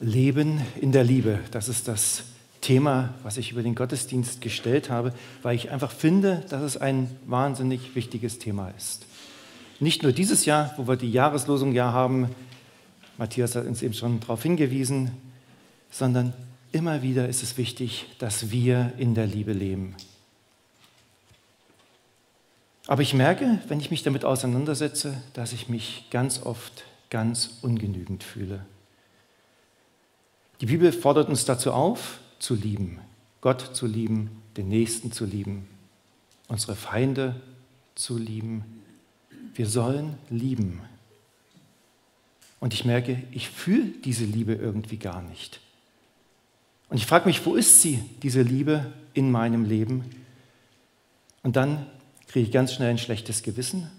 Leben in der Liebe. Das ist das Thema, was ich über den Gottesdienst gestellt habe, weil ich einfach finde, dass es ein wahnsinnig wichtiges Thema ist. Nicht nur dieses Jahr, wo wir die Jahreslosung ja haben, Matthias hat uns eben schon darauf hingewiesen, sondern immer wieder ist es wichtig, dass wir in der Liebe leben. Aber ich merke, wenn ich mich damit auseinandersetze, dass ich mich ganz oft ganz ungenügend fühle. Die Bibel fordert uns dazu auf, zu lieben, Gott zu lieben, den Nächsten zu lieben, unsere Feinde zu lieben. Wir sollen lieben. Und ich merke, ich fühle diese Liebe irgendwie gar nicht. Und ich frage mich, wo ist sie, diese Liebe in meinem Leben? Und dann kriege ich ganz schnell ein schlechtes Gewissen,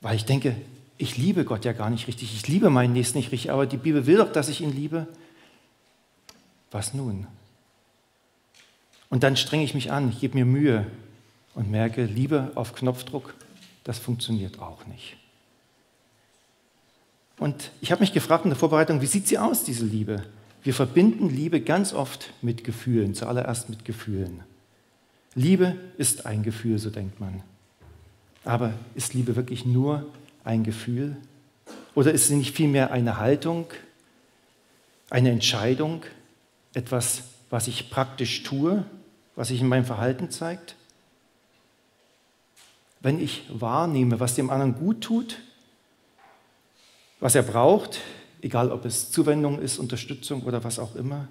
weil ich denke, ich liebe Gott ja gar nicht richtig, ich liebe meinen Nächsten nicht richtig, aber die Bibel will doch, dass ich ihn liebe. Was nun? Und dann strenge ich mich an, gebe mir Mühe und merke, Liebe auf Knopfdruck, das funktioniert auch nicht. Und ich habe mich gefragt in der Vorbereitung, wie sieht sie aus, diese Liebe? Wir verbinden Liebe ganz oft mit Gefühlen, zuallererst mit Gefühlen. Liebe ist ein Gefühl, so denkt man. Aber ist Liebe wirklich nur ein Gefühl? Oder ist sie nicht vielmehr eine Haltung, eine Entscheidung, etwas, was ich praktisch tue, was sich in meinem Verhalten zeigt? Wenn ich wahrnehme, was dem anderen gut tut, was er braucht, egal ob es Zuwendung ist, Unterstützung oder was auch immer,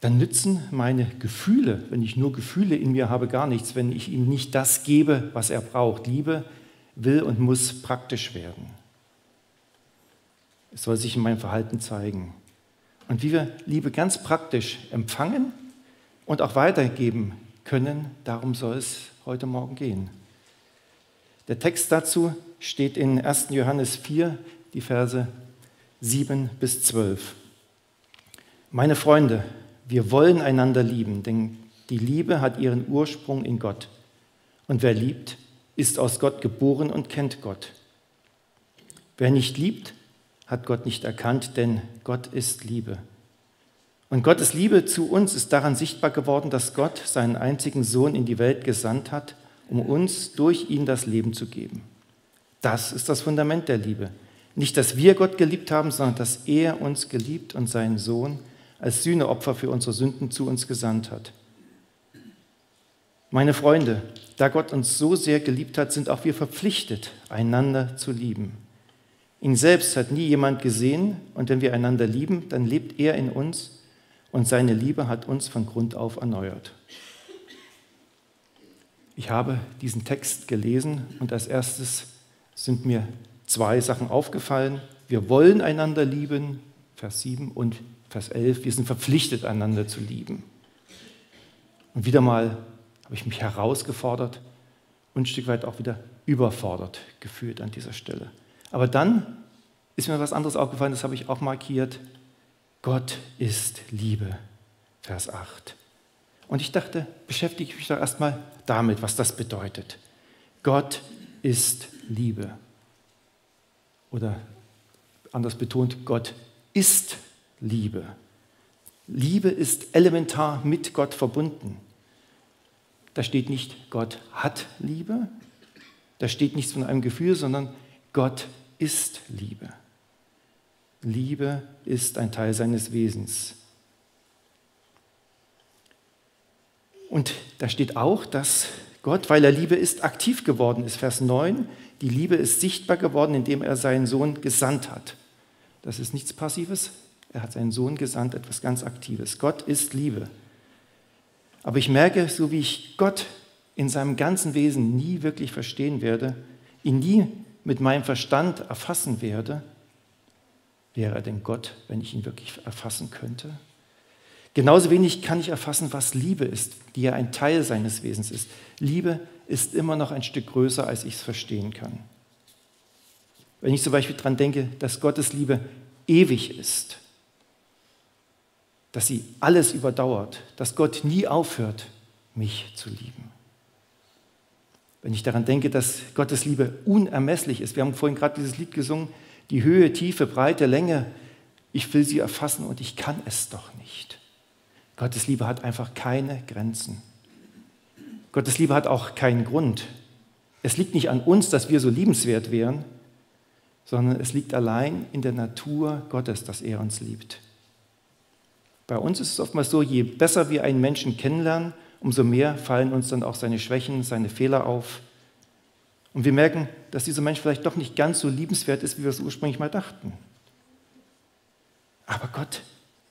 dann nützen meine Gefühle, wenn ich nur Gefühle in mir habe, gar nichts, wenn ich ihm nicht das gebe, was er braucht. Liebe will und muss praktisch werden. Es soll sich in meinem Verhalten zeigen. Und wie wir Liebe ganz praktisch empfangen und auch weitergeben können, darum soll es heute Morgen gehen. Der Text dazu steht in 1. Johannes 4, die Verse 7 bis 12. Meine Freunde, wir wollen einander lieben, denn die Liebe hat ihren Ursprung in Gott. Und wer liebt, ist aus Gott geboren und kennt Gott. Wer nicht liebt, hat Gott nicht erkannt, denn Gott ist Liebe. Und Gottes Liebe zu uns ist daran sichtbar geworden, dass Gott seinen einzigen Sohn in die Welt gesandt hat, um uns durch ihn das Leben zu geben. Das ist das Fundament der Liebe. Nicht, dass wir Gott geliebt haben, sondern dass er uns geliebt und seinen Sohn als Sühneopfer für unsere Sünden zu uns gesandt hat. Meine Freunde, da Gott uns so sehr geliebt hat, sind auch wir verpflichtet, einander zu lieben. Ihn selbst hat nie jemand gesehen und wenn wir einander lieben, dann lebt er in uns und seine Liebe hat uns von Grund auf erneuert. Ich habe diesen Text gelesen und als erstes sind mir zwei Sachen aufgefallen. Wir wollen einander lieben, Vers 7, und Vers 11, wir sind verpflichtet, einander zu lieben. Und wieder mal habe ich mich herausgefordert und ein Stück weit auch wieder überfordert gefühlt an dieser Stelle. Aber dann ist mir was anderes aufgefallen, das habe ich auch markiert. Gott ist Liebe, Vers 8. Und ich dachte, beschäftige mich doch erstmal damit, was das bedeutet. Gott ist Liebe. Oder anders betont, Gott ist Liebe. Liebe ist elementar mit Gott verbunden. Da steht nicht, Gott hat Liebe, da steht nichts von einem Gefühl, sondern Gott ist Liebe. Liebe ist ein Teil seines Wesens. Und da steht auch, dass Gott, weil er Liebe ist, aktiv geworden ist. Vers 9, die Liebe ist sichtbar geworden, indem er seinen Sohn gesandt hat. Das ist nichts Passives, er hat seinen Sohn gesandt, etwas ganz Aktives. Gott ist Liebe. Aber ich merke, so wie ich Gott in seinem ganzen Wesen nie wirklich verstehen werde, ihn nie mit meinem Verstand erfassen werde, wäre er denn Gott, wenn ich ihn wirklich erfassen könnte? Genauso wenig kann ich erfassen, was Liebe ist, die ja ein Teil seines Wesens ist. Liebe ist immer noch ein Stück größer, als ich es verstehen kann. Wenn ich zum Beispiel daran denke, dass Gottes Liebe ewig ist, dass sie alles überdauert, dass Gott nie aufhört, mich zu lieben. Wenn ich daran denke, dass Gottes Liebe unermesslich ist, wir haben vorhin gerade dieses Lied gesungen, Die Höhe, Tiefe, Breite, Länge, ich will sie erfassen und ich kann es doch nicht. Gottes Liebe hat einfach keine Grenzen. Gottes Liebe hat auch keinen Grund. Es liegt nicht an uns, dass wir so liebenswert wären, sondern es liegt allein in der Natur Gottes, dass er uns liebt. Bei uns ist es oftmals so, je besser wir einen Menschen kennenlernen, umso mehr fallen uns dann auch seine Schwächen, seine Fehler auf. Und wir merken, dass dieser Mensch vielleicht doch nicht ganz so liebenswert ist, wie wir es ursprünglich mal dachten. Aber Gott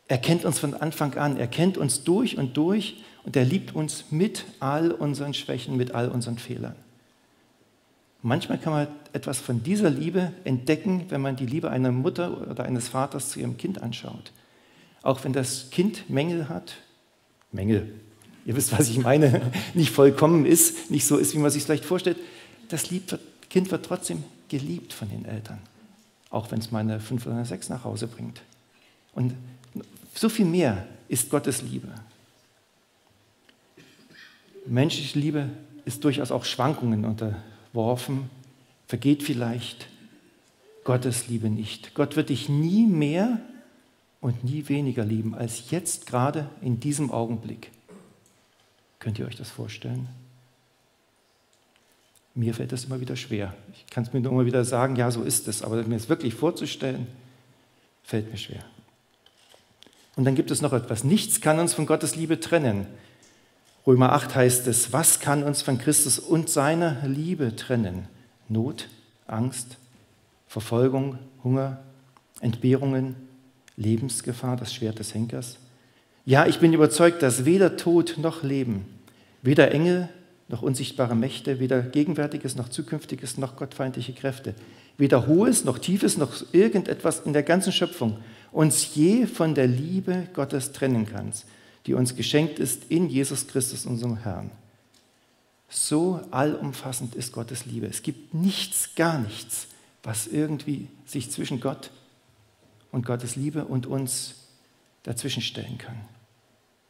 erkennt uns von Anfang an, er kennt uns durch und durch und er liebt uns mit all unseren Schwächen, mit all unseren Fehlern. Manchmal kann man etwas von dieser Liebe entdecken, wenn man die Liebe einer Mutter oder eines Vaters zu ihrem Kind anschaut. Auch wenn das Kind Mängel hat, Mängel, ihr wisst, was ich meine, nicht vollkommen ist, nicht so ist, wie man sich vielleicht vorstellt, das Kind wird trotzdem geliebt von den Eltern, auch wenn es mal eine fünf oder eine sechs nach Hause bringt. Und so viel mehr ist Gottes Liebe. Menschliche Liebe ist durchaus auch Schwankungen unterworfen, vergeht vielleicht. Gottes Liebe nicht. Gott wird dich nie mehr und nie weniger lieben als jetzt gerade in diesem Augenblick. Könnt ihr euch das vorstellen? Mir fällt das immer wieder schwer. Ich kann es mir nur immer wieder sagen, ja, so ist es, aber mir es wirklich vorzustellen, fällt mir schwer. Und dann gibt es noch etwas. Nichts kann uns von Gottes Liebe trennen. Römer 8 heißt es, was kann uns von Christus und seiner Liebe trennen? Not, Angst, Verfolgung, Hunger, Entbehrungen, Lebensgefahr, das Schwert des Henkers. Ja, ich bin überzeugt, dass weder Tod noch Leben, weder Engel noch unsichtbare Mächte, weder Gegenwärtiges noch Zukünftiges noch gottfeindliche Kräfte, weder Hohes noch Tiefes noch irgendetwas in der ganzen Schöpfung uns je von der Liebe Gottes trennen kannst, die uns geschenkt ist in Jesus Christus, unserem Herrn. So allumfassend ist Gottes Liebe. Es gibt nichts, gar nichts, was irgendwie sich zwischen Gott und Gottes Liebe und uns dazwischenstellen kann.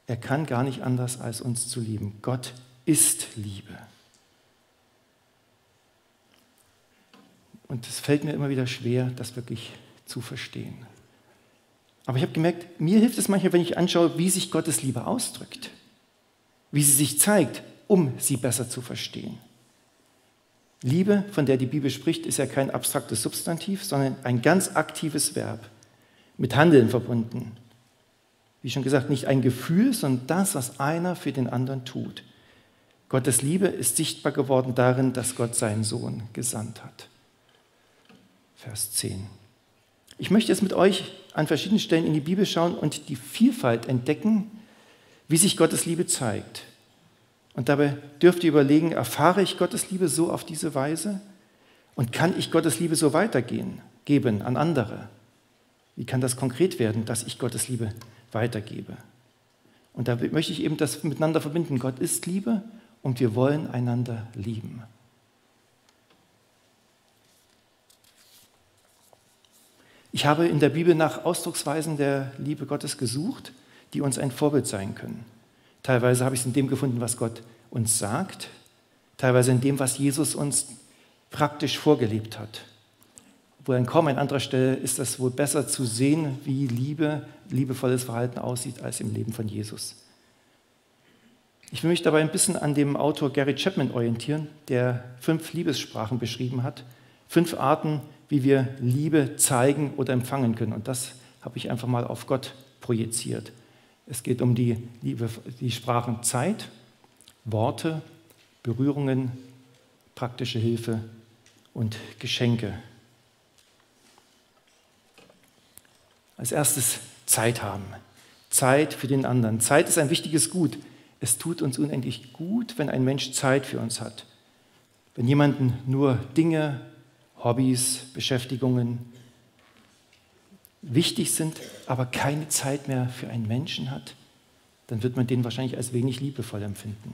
Er kann gar nicht anders, als uns zu lieben. Gott ist Liebe. Und es fällt mir immer wieder schwer, das wirklich zu verstehen. Aber ich habe gemerkt, mir hilft es manchmal, wenn ich anschaue, wie sich Gottes Liebe ausdrückt, wie sie sich zeigt, um sie besser zu verstehen. Liebe, von der die Bibel spricht, ist ja kein abstraktes Substantiv, sondern ein ganz aktives Verb, mit Handeln verbunden. Wie schon gesagt, nicht ein Gefühl, sondern das, was einer für den anderen tut. Gottes Liebe ist sichtbar geworden darin, dass Gott seinen Sohn gesandt hat. Vers 10. Ich möchte jetzt mit euch an verschiedenen Stellen in die Bibel schauen und die Vielfalt entdecken, wie sich Gottes Liebe zeigt. Und dabei dürft ihr überlegen, erfahre ich Gottes Liebe so auf diese Weise? Und kann ich Gottes Liebe so weitergehen, geben an andere? Wie kann das konkret werden, dass ich Gottes Liebe weitergebe? Und da möchte ich eben das miteinander verbinden. Gott ist Liebe und wir wollen einander lieben. Ich habe in der Bibel nach Ausdrucksweisen der Liebe Gottes gesucht, die uns ein Vorbild sein können. Teilweise habe ich es in dem gefunden, was Gott uns sagt, teilweise in dem, was Jesus uns praktisch vorgelebt hat. Wo an kaum an anderer Stelle ist das wohl besser zu sehen, wie Liebe, liebevolles Verhalten aussieht, als im Leben von Jesus. Ich will mich dabei ein bisschen an dem Autor Gary Chapman orientieren, der fünf Liebessprachen beschrieben hat. Fünf Arten, wie wir Liebe zeigen oder empfangen können. Und das habe ich einfach mal auf Gott projiziert. Es geht um die, Liebe, die Sprachen Zeit, Worte, Berührungen, praktische Hilfe und Geschenke. Als erstes Zeit haben. Zeit für den anderen. Zeit ist ein wichtiges Gut. Es tut uns unendlich gut, wenn ein Mensch Zeit für uns hat. Wenn jemanden nur Dinge, Hobbys, Beschäftigungen wichtig sind, aber keine Zeit mehr für einen Menschen hat, dann wird man den wahrscheinlich als wenig liebevoll empfinden.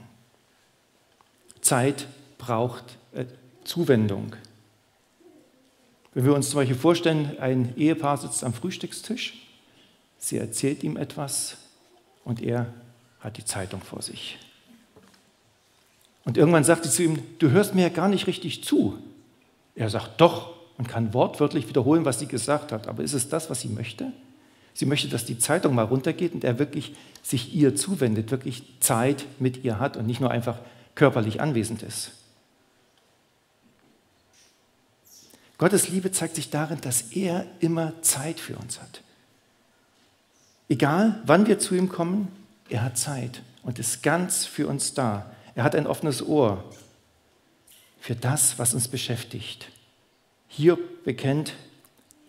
Zeit braucht äh, Zuwendung. Wenn wir uns zum Beispiel vorstellen, ein Ehepaar sitzt am Frühstückstisch, sie erzählt ihm etwas und er hat die Zeitung vor sich. Und irgendwann sagt sie zu ihm, du hörst mir ja gar nicht richtig zu. Er sagt, doch. und kann wortwörtlich wiederholen, was sie gesagt hat. Aber ist es das, was sie möchte? Sie möchte, dass die Zeitung mal runtergeht und er wirklich sich ihr zuwendet, wirklich Zeit mit ihr hat und nicht nur einfach körperlich anwesend ist. Gottes Liebe zeigt sich darin, dass er immer Zeit für uns hat. Egal, wann wir zu ihm kommen, er hat Zeit und ist ganz für uns da. Er hat ein offenes Ohr für das, was uns beschäftigt. Hiob bekennt,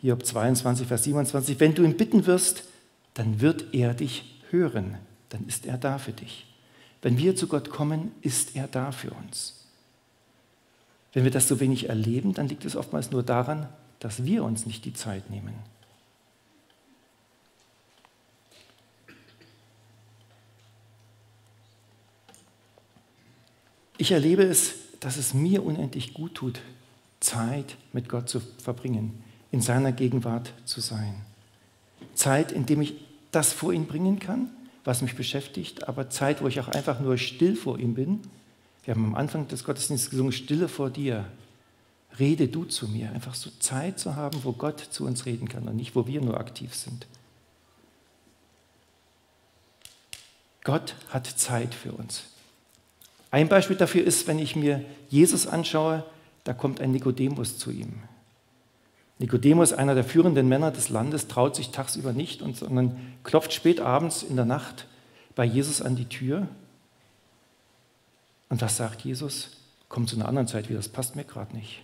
Hiob 22, Vers 27, wenn du ihn bitten wirst, dann wird er dich hören, dann ist er da für dich. Wenn wir zu Gott kommen, ist er da für uns. Wenn wir das so wenig erleben, dann liegt es oftmals nur daran, dass wir uns nicht die Zeit nehmen. Ich erlebe es, dass es mir unendlich gut tut, Zeit mit Gott zu verbringen, in seiner Gegenwart zu sein. Zeit, in dem ich das vor ihn bringen kann, was mich beschäftigt, aber Zeit, wo ich auch einfach nur still vor ihm bin. Wir haben am Anfang des Gottesdienstes gesungen, Stille vor dir. Rede du zu mir. Einfach so Zeit zu haben, wo Gott zu uns reden kann und nicht, wo wir nur aktiv sind. Gott hat Zeit für uns. Ein Beispiel dafür ist, wenn ich mir Jesus anschaue, da kommt ein Nikodemus zu ihm. Nikodemus, einer der führenden Männer des Landes, traut sich tagsüber nicht, sondern klopft spät abends in der Nacht bei Jesus an die Tür. Und was sagt Jesus? Komm zu einer anderen Zeit wieder, das passt mir gerade nicht.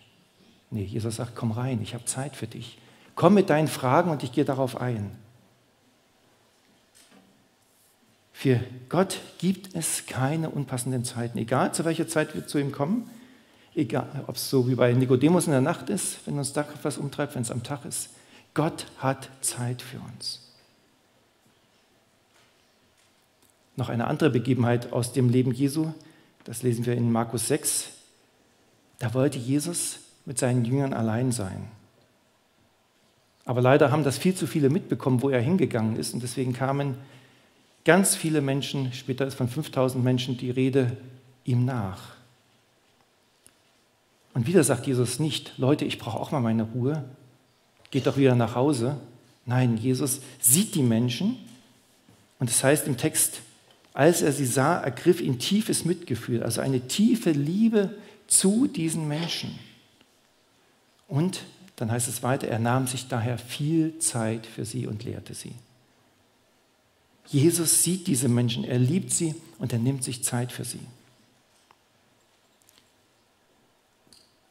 Nee, Jesus sagt, komm rein, ich habe Zeit für dich. Komm mit deinen Fragen und ich gehe darauf ein. Für Gott gibt es keine unpassenden Zeiten, egal zu welcher Zeit wir zu ihm kommen, egal ob es so wie bei Nikodemus in der Nacht ist, wenn uns da was umtreibt, wenn es am Tag ist. Gott hat Zeit für uns. Noch eine andere Begebenheit aus dem Leben Jesu, das lesen wir in Markus 6. Da wollte Jesus mit seinen Jüngern allein sein. Aber leider haben das viel zu viele mitbekommen, wo er hingegangen ist. Und deswegen kamen ganz viele Menschen, später ist von 5000 Menschen die Rede, ihm nach. Und wieder sagt Jesus nicht, Leute, ich brauche auch mal meine Ruhe, geht doch wieder nach Hause. Nein, Jesus sieht die Menschen und es das heißt im Text, als er sie sah, ergriff ihn tiefes Mitgefühl, also eine tiefe Liebe zu diesen Menschen. Und dann heißt es weiter, er nahm sich daher viel Zeit für sie und lehrte sie. Jesus sieht diese Menschen, er liebt sie und er nimmt sich Zeit für sie.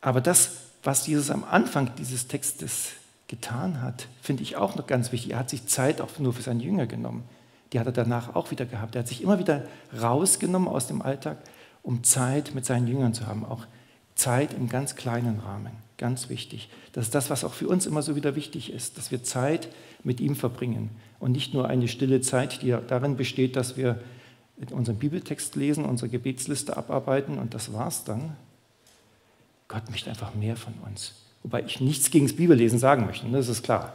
Aber das, was Jesus am Anfang dieses Textes getan hat, finde ich auch noch ganz wichtig. Er hat sich Zeit auch nur für seine Jünger genommen. Die hat er danach auch wieder gehabt. Er hat sich immer wieder rausgenommen aus dem Alltag, um Zeit mit seinen Jüngern zu haben. Auch Zeit im ganz kleinen Rahmen. Ganz wichtig. Das ist das, was auch für uns immer so wieder wichtig ist, dass wir Zeit mit ihm verbringen und nicht nur eine stille Zeit, die darin besteht, dass wir unseren Bibeltext lesen, unsere Gebetsliste abarbeiten und das war's dann. Gott möchte einfach mehr von uns. Wobei ich nichts gegen das Bibellesen sagen möchte, ne, das ist klar.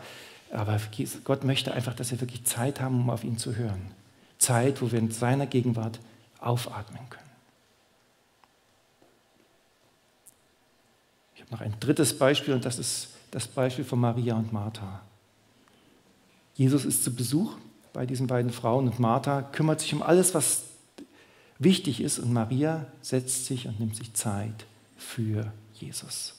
Aber Gott möchte einfach, dass wir wirklich Zeit haben, um auf ihn zu hören. Zeit, wo wir in seiner Gegenwart aufatmen können. Ich habe noch ein drittes Beispiel und das ist das Beispiel von Maria und Martha. Jesus ist zu Besuch bei diesen beiden Frauen und Martha kümmert sich um alles, was wichtig ist und Maria setzt sich und nimmt sich Zeit für Jesus.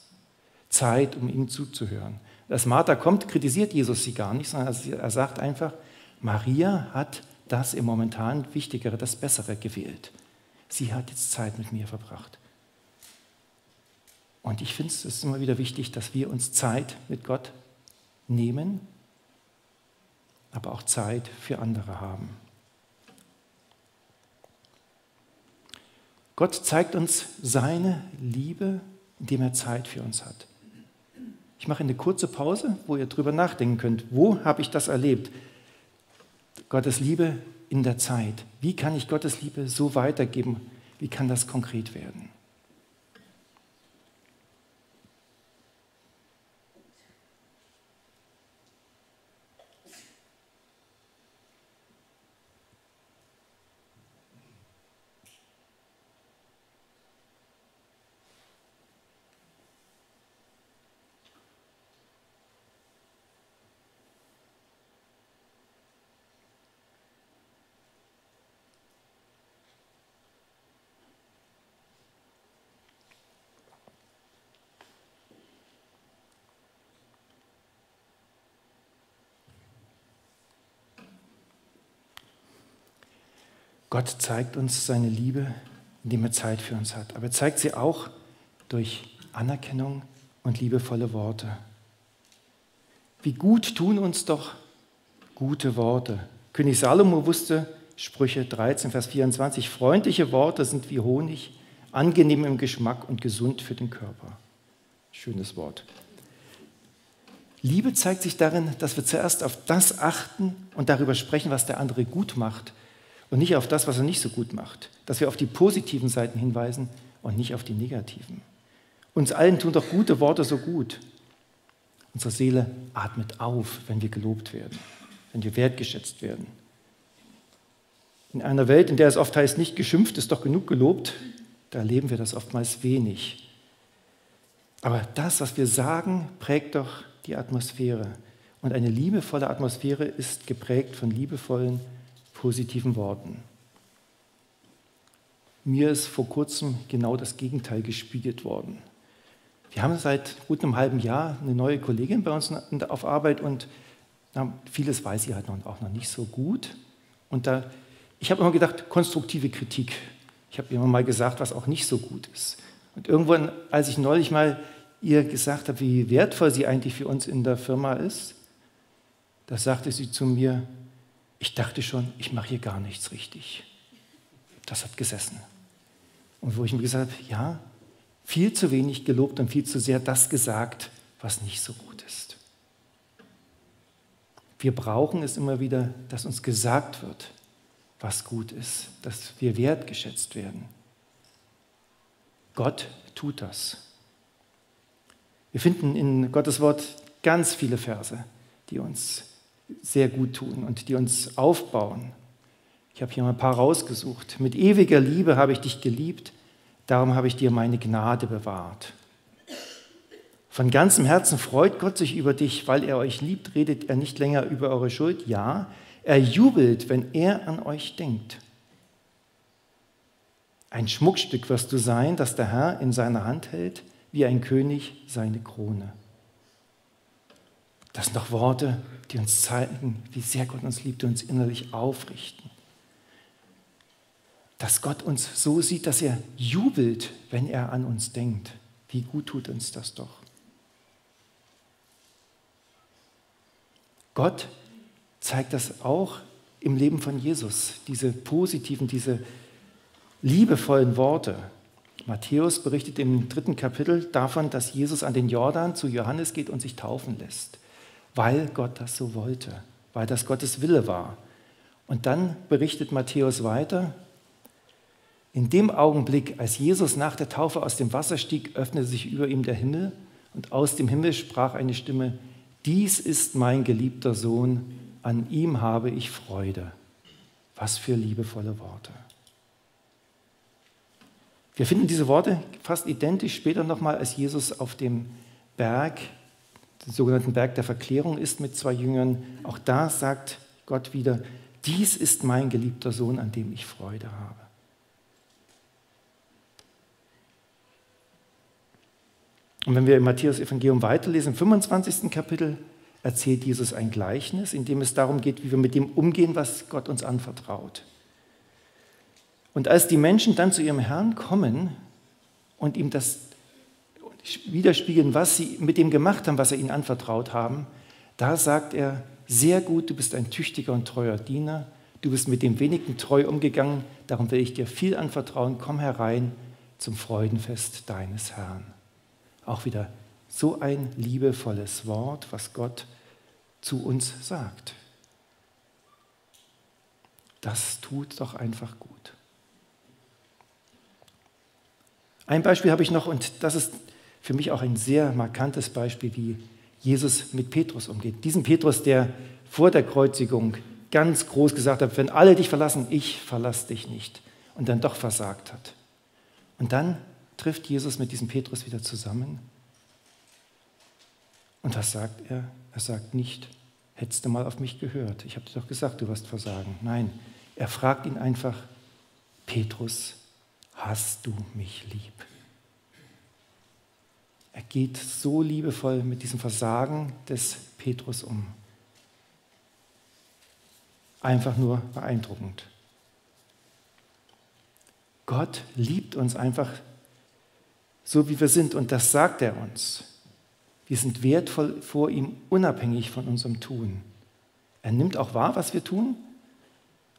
Zeit, um ihm zuzuhören. Als Martha kommt, kritisiert Jesus sie gar nicht, sondern er sagt einfach, Maria hat das im momentan Wichtigere, das Bessere gewählt. Sie hat jetzt Zeit mit mir verbracht. Und ich finde es immer wieder wichtig, dass wir uns Zeit mit Gott nehmen aber auch Zeit für andere haben. Gott zeigt uns seine Liebe, indem er Zeit für uns hat. Ich mache eine kurze Pause, wo ihr drüber nachdenken könnt. Wo habe ich das erlebt? Gottes Liebe in der Zeit. Wie kann ich Gottes Liebe so weitergeben? Wie kann das konkret werden? Gott zeigt uns seine Liebe, indem er Zeit für uns hat. Aber er zeigt sie auch durch Anerkennung und liebevolle Worte. Wie gut tun uns doch gute Worte. König Salomo wusste, Sprüche 13, Vers 24, freundliche Worte sind wie Honig, angenehm im Geschmack und gesund für den Körper. Schönes Wort. Liebe zeigt sich darin, dass wir zuerst auf das achten und darüber sprechen, was der andere gut macht und nicht auf das, was er nicht so gut macht. Dass wir auf die positiven Seiten hinweisen und nicht auf die negativen. Uns allen tun doch gute Worte so gut. Unsere Seele atmet auf, wenn wir gelobt werden, wenn wir wertgeschätzt werden. In einer Welt, in der es oft heißt, nicht geschimpft ist doch genug gelobt, da erleben wir das oftmals wenig. Aber das, was wir sagen, prägt doch die Atmosphäre. Und eine liebevolle Atmosphäre ist geprägt von liebevollen, positiven Worten. Mir ist vor kurzem genau das Gegenteil gespiegelt worden. Wir haben seit gut einem halben Jahr eine neue Kollegin bei uns auf Arbeit und vieles weiß sie halt auch noch nicht so gut. Und da, ich habe immer gedacht, konstruktive Kritik. Ich habe immer mal gesagt, was auch nicht so gut ist. Und irgendwann, als ich neulich mal ihr gesagt habe, wie wertvoll sie eigentlich für uns in der Firma ist, da sagte sie zu mir, ich dachte schon, ich mache hier gar nichts richtig. Das hat gesessen. Und wo ich mir gesagt habe, ja, viel zu wenig gelobt und viel zu sehr das gesagt, was nicht so gut ist. Wir brauchen es immer wieder, dass uns gesagt wird, was gut ist, dass wir wertgeschätzt werden. Gott tut das. Wir finden in Gottes Wort ganz viele Verse, die uns sehr gut tun und die uns aufbauen. Ich habe hier mal ein paar rausgesucht. Mit ewiger Liebe habe ich dich geliebt, darum habe ich dir meine Gnade bewahrt. Von ganzem Herzen freut Gott sich über dich, weil er euch liebt, redet er nicht länger über eure Schuld. Ja, er jubelt, wenn er an euch denkt. Ein Schmuckstück wirst du sein, das der Herr in seiner Hand hält wie ein König seine Krone. Das sind doch Worte, die uns zeigen, wie sehr Gott uns liebt und uns innerlich aufrichten. Dass Gott uns so sieht, dass er jubelt, wenn er an uns denkt. Wie gut tut uns das doch. Gott zeigt das auch im Leben von Jesus, diese positiven, diese liebevollen Worte. Matthäus berichtet im dritten Kapitel davon, dass Jesus an den Jordan zu Johannes geht und sich taufen lässt, weil Gott das so wollte, weil das Gottes Wille war. Und dann berichtet Matthäus weiter, in dem Augenblick, als Jesus nach der Taufe aus dem Wasser stieg, öffnete sich über ihm der Himmel und aus dem Himmel sprach eine Stimme, dies ist mein geliebter Sohn, an ihm habe ich Freude. Was für liebevolle Worte. Wir finden diese Worte fast identisch später nochmal, als Jesus auf dem Berg, den sogenannten Berg der Verklärung ist mit zwei Jüngern. Auch da sagt Gott wieder, dies ist mein geliebter Sohn, an dem ich Freude habe. Und wenn wir im Matthäus Evangelium weiterlesen, im 25. Kapitel erzählt Jesus ein Gleichnis, in dem es darum geht, wie wir mit dem umgehen, was Gott uns anvertraut. Und als die Menschen dann zu ihrem Herrn kommen und ihm das widerspiegeln, was sie mit dem gemacht haben, was er ihnen anvertraut haben, da sagt er, sehr gut, du bist ein tüchtiger und treuer Diener, du bist mit dem wenigen treu umgegangen, darum will ich dir viel anvertrauen, komm herein zum Freudenfest deines Herrn. Auch wieder so ein liebevolles Wort, was Gott zu uns sagt. Das tut doch einfach gut. Ein Beispiel habe ich noch und das ist für mich auch ein sehr markantes Beispiel, wie Jesus mit Petrus umgeht. Diesen Petrus, der vor der Kreuzigung ganz groß gesagt hat, wenn alle dich verlassen, ich verlasse dich nicht und dann doch versagt hat. Und dann trifft Jesus mit diesem Petrus wieder zusammen. Und was sagt er? Er sagt nicht, hättest du mal auf mich gehört. Ich habe dir doch gesagt, du wirst versagen. Nein, er fragt ihn einfach, Petrus, hast du mich lieb? Er geht so liebevoll mit diesem Versagen des Petrus um. Einfach nur beeindruckend. Gott liebt uns einfach so, wie wir sind. Und das sagt er uns. Wir sind wertvoll vor ihm, unabhängig von unserem Tun. Er nimmt auch wahr, was wir tun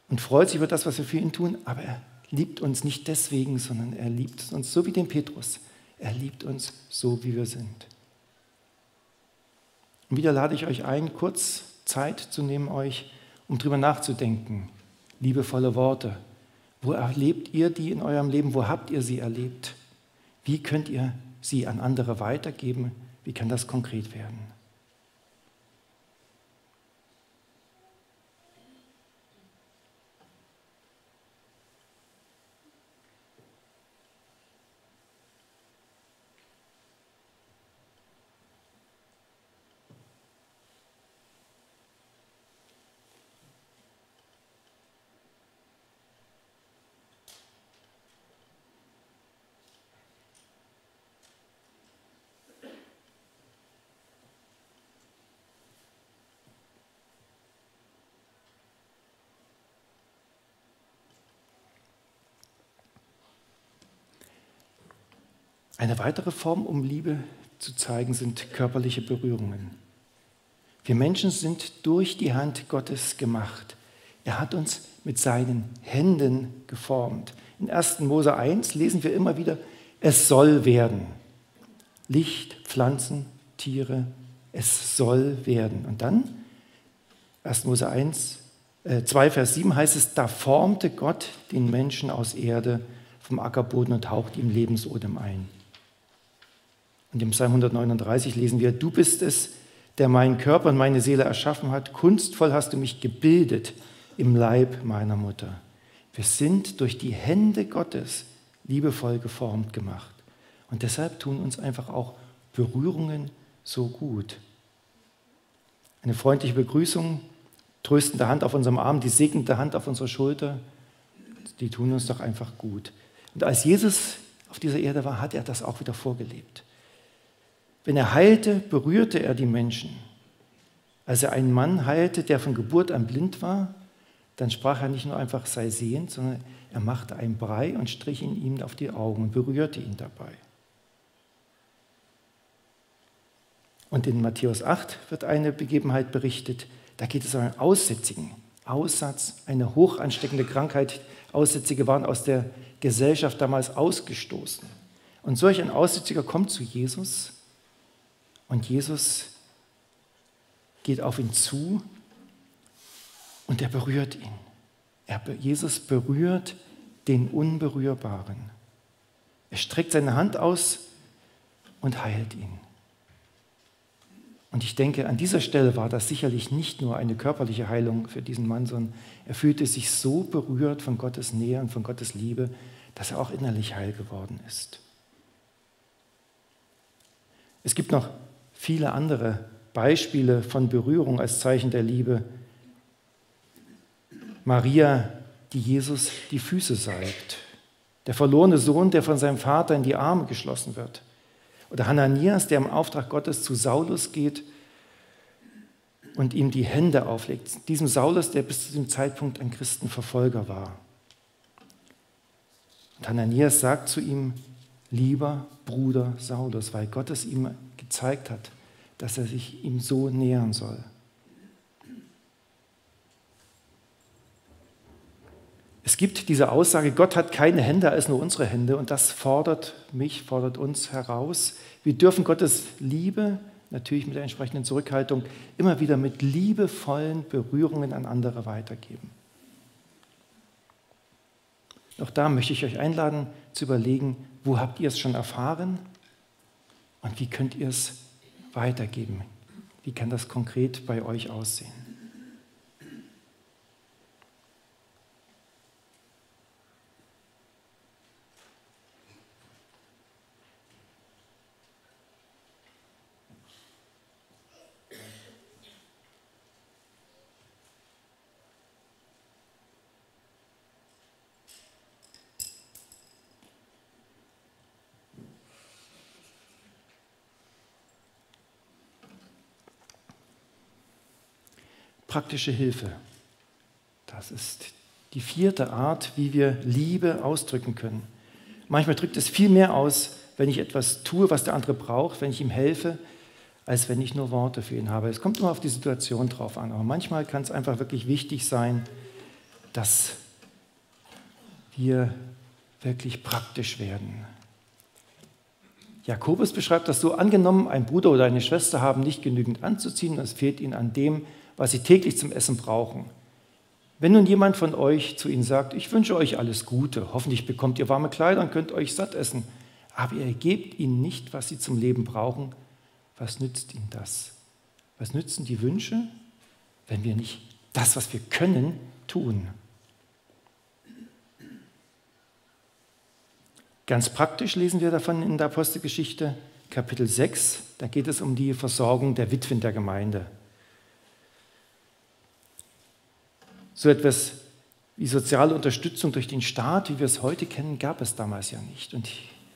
und freut sich über das, was wir für ihn tun, aber er liebt uns nicht deswegen, sondern er liebt uns so wie den Petrus. Er liebt uns so, wie wir sind. Und wieder lade ich euch ein, kurz Zeit zu nehmen, euch, um drüber nachzudenken. Liebevolle Worte. Wo erlebt ihr die in eurem Leben? Wo habt ihr sie erlebt? Wie könnt ihr sie an andere weitergeben? Wie kann das konkret werden? Eine weitere Form, um Liebe zu zeigen, sind körperliche Berührungen. Wir Menschen sind durch die Hand Gottes gemacht. Er hat uns mit seinen Händen geformt. In 1. Mose 1 lesen wir immer wieder, es soll werden. Licht, Pflanzen, Tiere, es soll werden. Und dann, 1. Mose 1, äh, 2, Vers 7 heißt es, da formte Gott den Menschen aus Erde vom Ackerboden und haucht ihm Lebensodem ein. Und im Psalm 139 lesen wir, du bist es, der meinen Körper und meine Seele erschaffen hat. Kunstvoll hast du mich gebildet im Leib meiner Mutter. Wir sind durch die Hände Gottes liebevoll geformt gemacht. Und deshalb tun uns einfach auch Berührungen so gut. Eine freundliche Begrüßung, tröstende Hand auf unserem Arm, die segnende Hand auf unserer Schulter, die tun uns doch einfach gut. Und als Jesus auf dieser Erde war, hat er das auch wieder vorgelebt. Wenn er heilte, berührte er die Menschen. Als er einen Mann heilte, der von Geburt an blind war, dann sprach er nicht nur einfach sei sehend, sondern er machte einen Brei und strich ihn ihm auf die Augen und berührte ihn dabei. Und in Matthäus 8 wird eine Begebenheit berichtet, da geht es um einen Aussätzigen, Aussatz, eine hoch ansteckende Krankheit. Aussätzige waren aus der Gesellschaft damals ausgestoßen. Und solch ein Aussätziger kommt zu Jesus und Jesus geht auf ihn zu und er berührt ihn. Er, Jesus berührt den Unberührbaren. Er streckt seine Hand aus und heilt ihn. Und ich denke, an dieser Stelle war das sicherlich nicht nur eine körperliche Heilung für diesen Mann, sondern er fühlte sich so berührt von Gottes Nähe und von Gottes Liebe, dass er auch innerlich heil geworden ist. Es gibt noch viele andere Beispiele von Berührung als Zeichen der Liebe. Maria, die Jesus die Füße salbt. Der verlorene Sohn, der von seinem Vater in die Arme geschlossen wird. Oder Hananias, der im Auftrag Gottes zu Saulus geht und ihm die Hände auflegt. Diesem Saulus, der bis zu dem Zeitpunkt ein Christenverfolger war. Und Hananias sagt zu ihm, lieber Bruder Saulus, weil Gott es ihm gezeigt hat, dass er sich ihm so nähern soll. Es gibt diese Aussage, Gott hat keine Hände als nur unsere Hände und das fordert mich, fordert uns heraus. Wir dürfen Gottes Liebe, natürlich mit der entsprechenden Zurückhaltung, immer wieder mit liebevollen Berührungen an andere weitergeben. Auch da möchte ich euch einladen zu überlegen, wo habt ihr es schon erfahren und wie könnt ihr es weitergeben? Wie kann das konkret bei euch aussehen? Praktische Hilfe. Das ist die vierte Art, wie wir Liebe ausdrücken können. Manchmal drückt es viel mehr aus, wenn ich etwas tue, was der andere braucht, wenn ich ihm helfe, als wenn ich nur Worte für ihn habe. Es kommt immer auf die Situation drauf an. Aber manchmal kann es einfach wirklich wichtig sein, dass wir wirklich praktisch werden. Jakobus beschreibt das so, angenommen, ein Bruder oder eine Schwester haben nicht genügend anzuziehen und es fehlt ihnen an dem, was sie täglich zum Essen brauchen. Wenn nun jemand von euch zu ihnen sagt, ich wünsche euch alles Gute, hoffentlich bekommt ihr warme Kleider und könnt euch satt essen, aber ihr gebt ihnen nicht, was sie zum Leben brauchen, was nützt ihnen das? Was nützen die Wünsche, wenn wir nicht das, was wir können, tun? Ganz praktisch lesen wir davon in der Apostelgeschichte Kapitel 6. Da geht es um die Versorgung der Witwen der Gemeinde. So etwas wie soziale Unterstützung durch den Staat, wie wir es heute kennen, gab es damals ja nicht. Und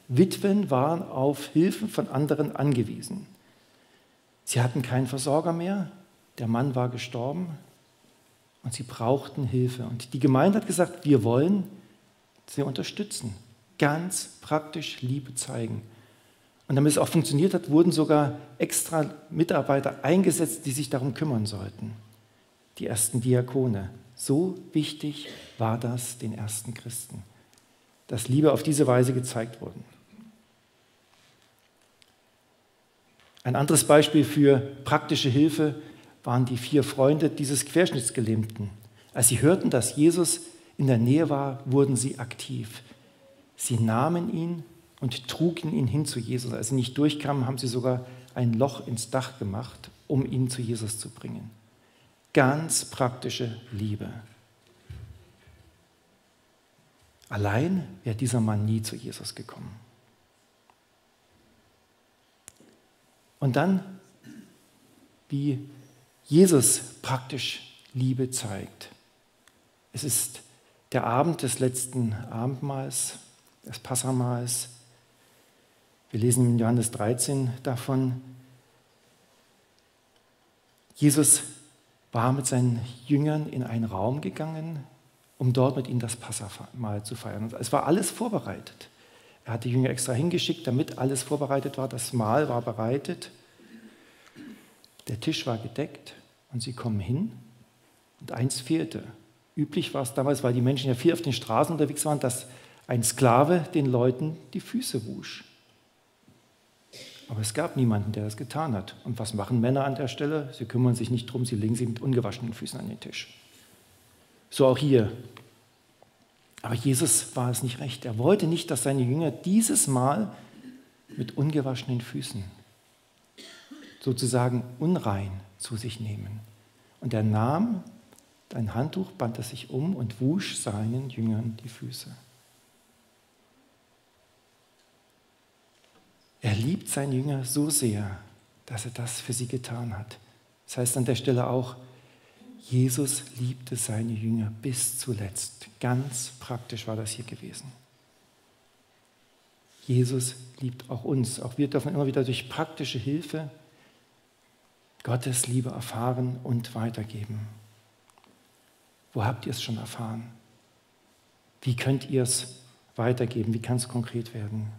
Witwen waren auf Hilfen von anderen angewiesen. Sie hatten keinen Versorger mehr, der Mann war gestorben und sie brauchten Hilfe. Und die Gemeinde hat gesagt, wir wollen sie unterstützen, ganz praktisch Liebe zeigen. Und damit es auch funktioniert hat, wurden sogar extra Mitarbeiter eingesetzt, die sich darum kümmern sollten. Die ersten Diakone. So wichtig war das den ersten Christen, dass Liebe auf diese Weise gezeigt wurde. Ein anderes Beispiel für praktische Hilfe waren die vier Freunde dieses Querschnittsgelähmten. Als sie hörten, dass Jesus in der Nähe war, wurden sie aktiv. Sie nahmen ihn und trugen ihn hin zu Jesus. Als sie nicht durchkamen, haben sie sogar ein Loch ins Dach gemacht, um ihn zu Jesus zu bringen. Ganz praktische Liebe. Allein wäre dieser Mann nie zu Jesus gekommen. Und dann, wie Jesus praktisch Liebe zeigt. Es ist der Abend des letzten Abendmahls, des Passamahls. Wir lesen in Johannes 13 davon. Jesus war mit seinen Jüngern in einen Raum gegangen, um dort mit ihnen das Passamahl zu feiern. es war alles vorbereitet. Er hat die Jünger extra hingeschickt, damit alles vorbereitet war. Das Mahl war bereitet. Der Tisch war gedeckt und sie kommen hin und eins fehlte. Üblich war es damals, weil die Menschen ja viel auf den Straßen unterwegs waren, dass ein Sklave den Leuten die Füße wusch. Aber es gab niemanden, der das getan hat. Und was machen Männer an der Stelle? Sie kümmern sich nicht drum, sie legen sie mit ungewaschenen Füßen an den Tisch. So auch hier. Aber Jesus war es nicht recht. Er wollte nicht, dass seine Jünger dieses Mal mit ungewaschenen Füßen sozusagen unrein zu sich nehmen. Und er nahm ein Handtuch, band es sich um und wusch seinen Jüngern die Füße. Liebt seine Jünger so sehr, dass er das für sie getan hat. Das heißt an der Stelle auch, Jesus liebte seine Jünger bis zuletzt. Ganz praktisch war das hier gewesen. Jesus liebt auch uns. Auch wir dürfen immer wieder durch praktische Hilfe Gottes Liebe erfahren und weitergeben. Wo habt ihr es schon erfahren? Wie könnt ihr es weitergeben? Wie kann es konkret werden?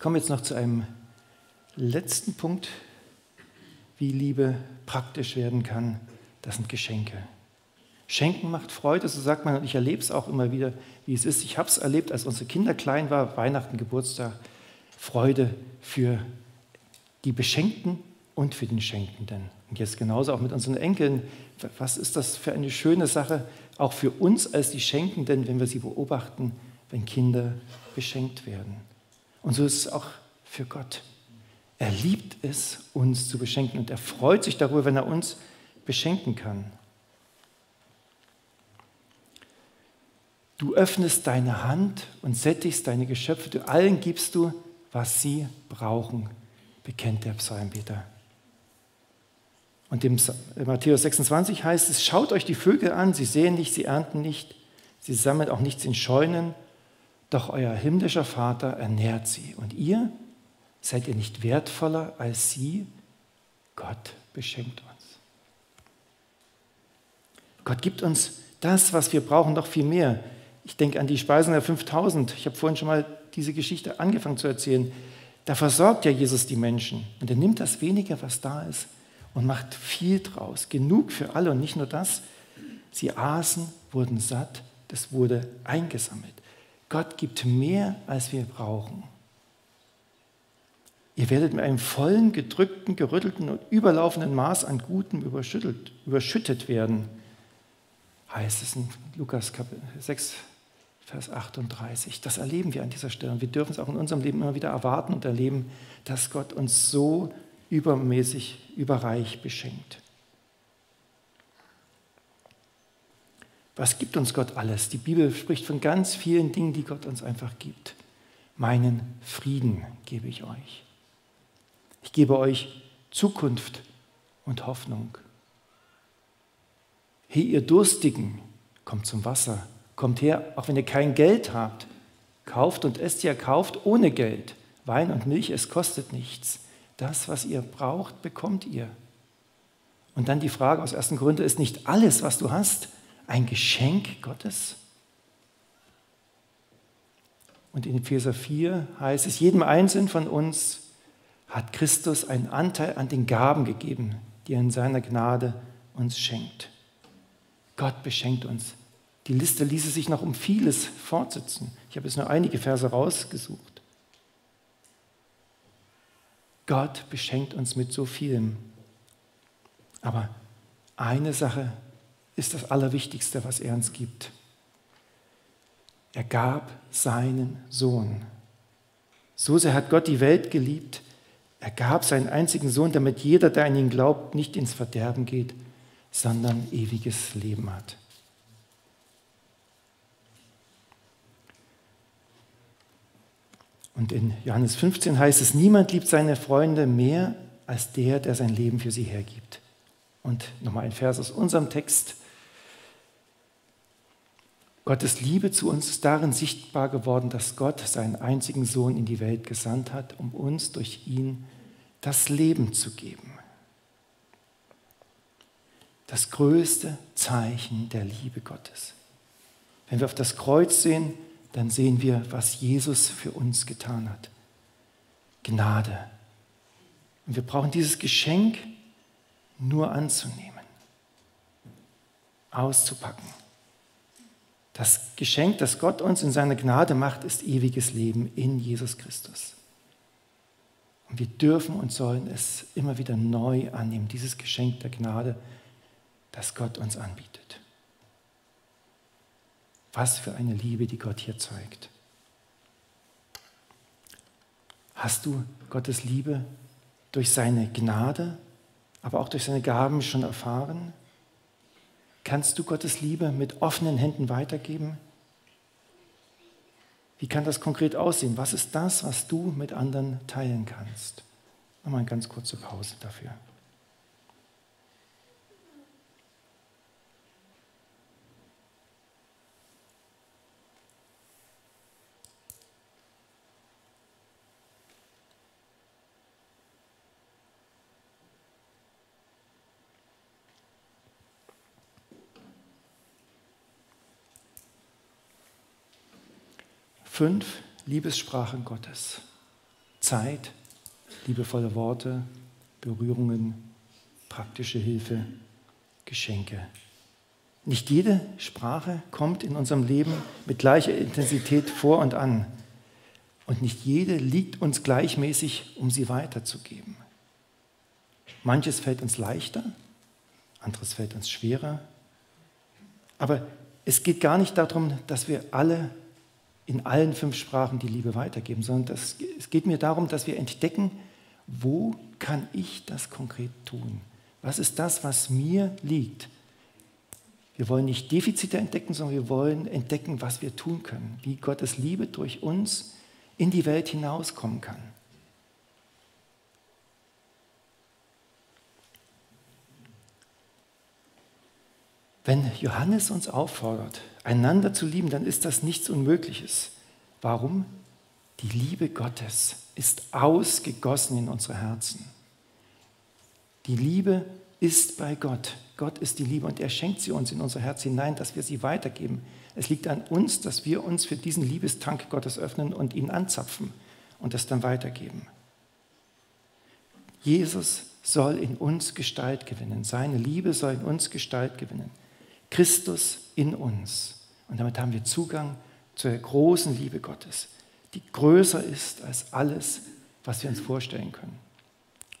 Ich komme jetzt noch zu einem letzten Punkt, wie Liebe praktisch werden kann. Das sind Geschenke. Schenken macht Freude, so sagt man, und ich erlebe es auch immer wieder, wie es ist. Ich habe es erlebt, als unsere Kinder klein waren, Weihnachten, Geburtstag, Freude für die Beschenkten und für den Schenkenden. Und jetzt genauso auch mit unseren Enkeln. Was ist das für eine schöne Sache, auch für uns als die Schenkenden, wenn wir sie beobachten, wenn Kinder beschenkt werden. Und so ist es auch für Gott. Er liebt es, uns zu beschenken und er freut sich darüber, wenn er uns beschenken kann. Du öffnest deine Hand und sättigst deine Geschöpfe, du allen gibst du, was sie brauchen, bekennt der Psalmbeter. Und in Matthäus 26 heißt es, schaut euch die Vögel an, sie sehen nicht, sie ernten nicht, sie sammeln auch nichts in Scheunen, doch euer himmlischer Vater ernährt sie. Und ihr seid ihr nicht wertvoller als sie? Gott beschenkt uns. Gott gibt uns das, was wir brauchen, noch viel mehr. Ich denke an die Speisen der 5000. Ich habe vorhin schon mal diese Geschichte angefangen zu erzählen. Da versorgt ja Jesus die Menschen und er nimmt das wenige, was da ist, und macht viel draus. Genug für alle und nicht nur das. Sie aßen, wurden satt, das wurde eingesammelt. Gott gibt mehr, als wir brauchen. Ihr werdet mit einem vollen, gedrückten, gerüttelten und überlaufenden Maß an Gutem überschüttet werden, heißt es in Lukas Kapitel 6, Vers 38. Das erleben wir an dieser Stelle. Und wir dürfen es auch in unserem Leben immer wieder erwarten und erleben, dass Gott uns so übermäßig, überreich beschenkt. Was gibt uns Gott alles? Die Bibel spricht von ganz vielen Dingen, die Gott uns einfach gibt. Meinen Frieden gebe ich euch. Ich gebe euch Zukunft und Hoffnung. Hey, ihr Durstigen, kommt zum Wasser. Kommt her, auch wenn ihr kein Geld habt. Kauft und esst ihr, kauft ohne Geld. Wein und Milch, es kostet nichts. Das, was ihr braucht, bekommt ihr. Und dann die Frage aus ersten Gründen, ist nicht alles, was du hast, ein Geschenk Gottes? Und in Epheser 4 heißt es, jedem Einzelnen von uns hat Christus einen Anteil an den Gaben gegeben, die er in seiner Gnade uns schenkt. Gott beschenkt uns. Die Liste ließe sich noch um vieles fortsetzen. Ich habe jetzt nur einige Verse rausgesucht. Gott beschenkt uns mit so vielem. Aber eine Sache ist das Allerwichtigste, was er uns gibt. Er gab seinen Sohn. So sehr hat Gott die Welt geliebt. Er gab seinen einzigen Sohn, damit jeder, der an ihn glaubt, nicht ins Verderben geht, sondern ewiges Leben hat. Und in Johannes 15 heißt es, niemand liebt seine Freunde mehr als der, der sein Leben für sie hergibt. Und nochmal ein Vers aus unserem Text. Gottes Liebe zu uns ist darin sichtbar geworden, dass Gott seinen einzigen Sohn in die Welt gesandt hat, um uns durch ihn das Leben zu geben. Das größte Zeichen der Liebe Gottes. Wenn wir auf das Kreuz sehen, dann sehen wir, was Jesus für uns getan hat. Gnade. Und wir brauchen dieses Geschenk nur anzunehmen, auszupacken. Das Geschenk, das Gott uns in seiner Gnade macht, ist ewiges Leben in Jesus Christus. Und wir dürfen und sollen es immer wieder neu annehmen, dieses Geschenk der Gnade, das Gott uns anbietet. Was für eine Liebe, die Gott hier zeigt. Hast du Gottes Liebe durch seine Gnade, aber auch durch seine Gaben schon erfahren? Kannst du Gottes Liebe mit offenen Händen weitergeben? Wie kann das konkret aussehen? Was ist das, was du mit anderen teilen kannst? Mal eine ganz kurze Pause dafür. Fünf Liebessprachen Gottes. Zeit, liebevolle Worte, Berührungen, praktische Hilfe, Geschenke. Nicht jede Sprache kommt in unserem Leben mit gleicher Intensität vor und an. Und nicht jede liegt uns gleichmäßig, um sie weiterzugeben. Manches fällt uns leichter, anderes fällt uns schwerer. Aber es geht gar nicht darum, dass wir alle in allen fünf Sprachen die Liebe weitergeben, sondern das, es geht mir darum, dass wir entdecken, wo kann ich das konkret tun? Was ist das, was mir liegt? Wir wollen nicht Defizite entdecken, sondern wir wollen entdecken, was wir tun können, wie Gottes Liebe durch uns in die Welt hinauskommen kann. Wenn Johannes uns auffordert, einander zu lieben, dann ist das nichts Unmögliches. Warum? Die Liebe Gottes ist ausgegossen in unsere Herzen. Die Liebe ist bei Gott. Gott ist die Liebe und er schenkt sie uns in unser Herz hinein, dass wir sie weitergeben. Es liegt an uns, dass wir uns für diesen Liebestank Gottes öffnen und ihn anzapfen und das dann weitergeben. Jesus soll in uns Gestalt gewinnen. Seine Liebe soll in uns Gestalt gewinnen. Christus in uns. Und damit haben wir Zugang zur großen Liebe Gottes, die größer ist als alles, was wir uns vorstellen können.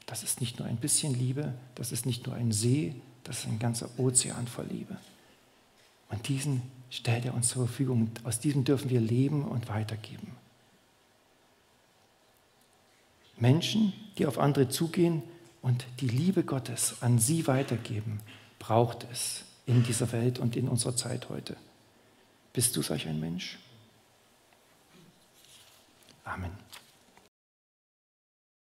Das ist nicht nur ein bisschen Liebe, das ist nicht nur ein See, das ist ein ganzer Ozean voll Liebe. Und diesen stellt er uns zur Verfügung. Aus diesem dürfen wir leben und weitergeben. Menschen, die auf andere zugehen und die Liebe Gottes an sie weitergeben, braucht es in dieser Welt und in unserer Zeit heute. Bist du solch ein Mensch? Amen.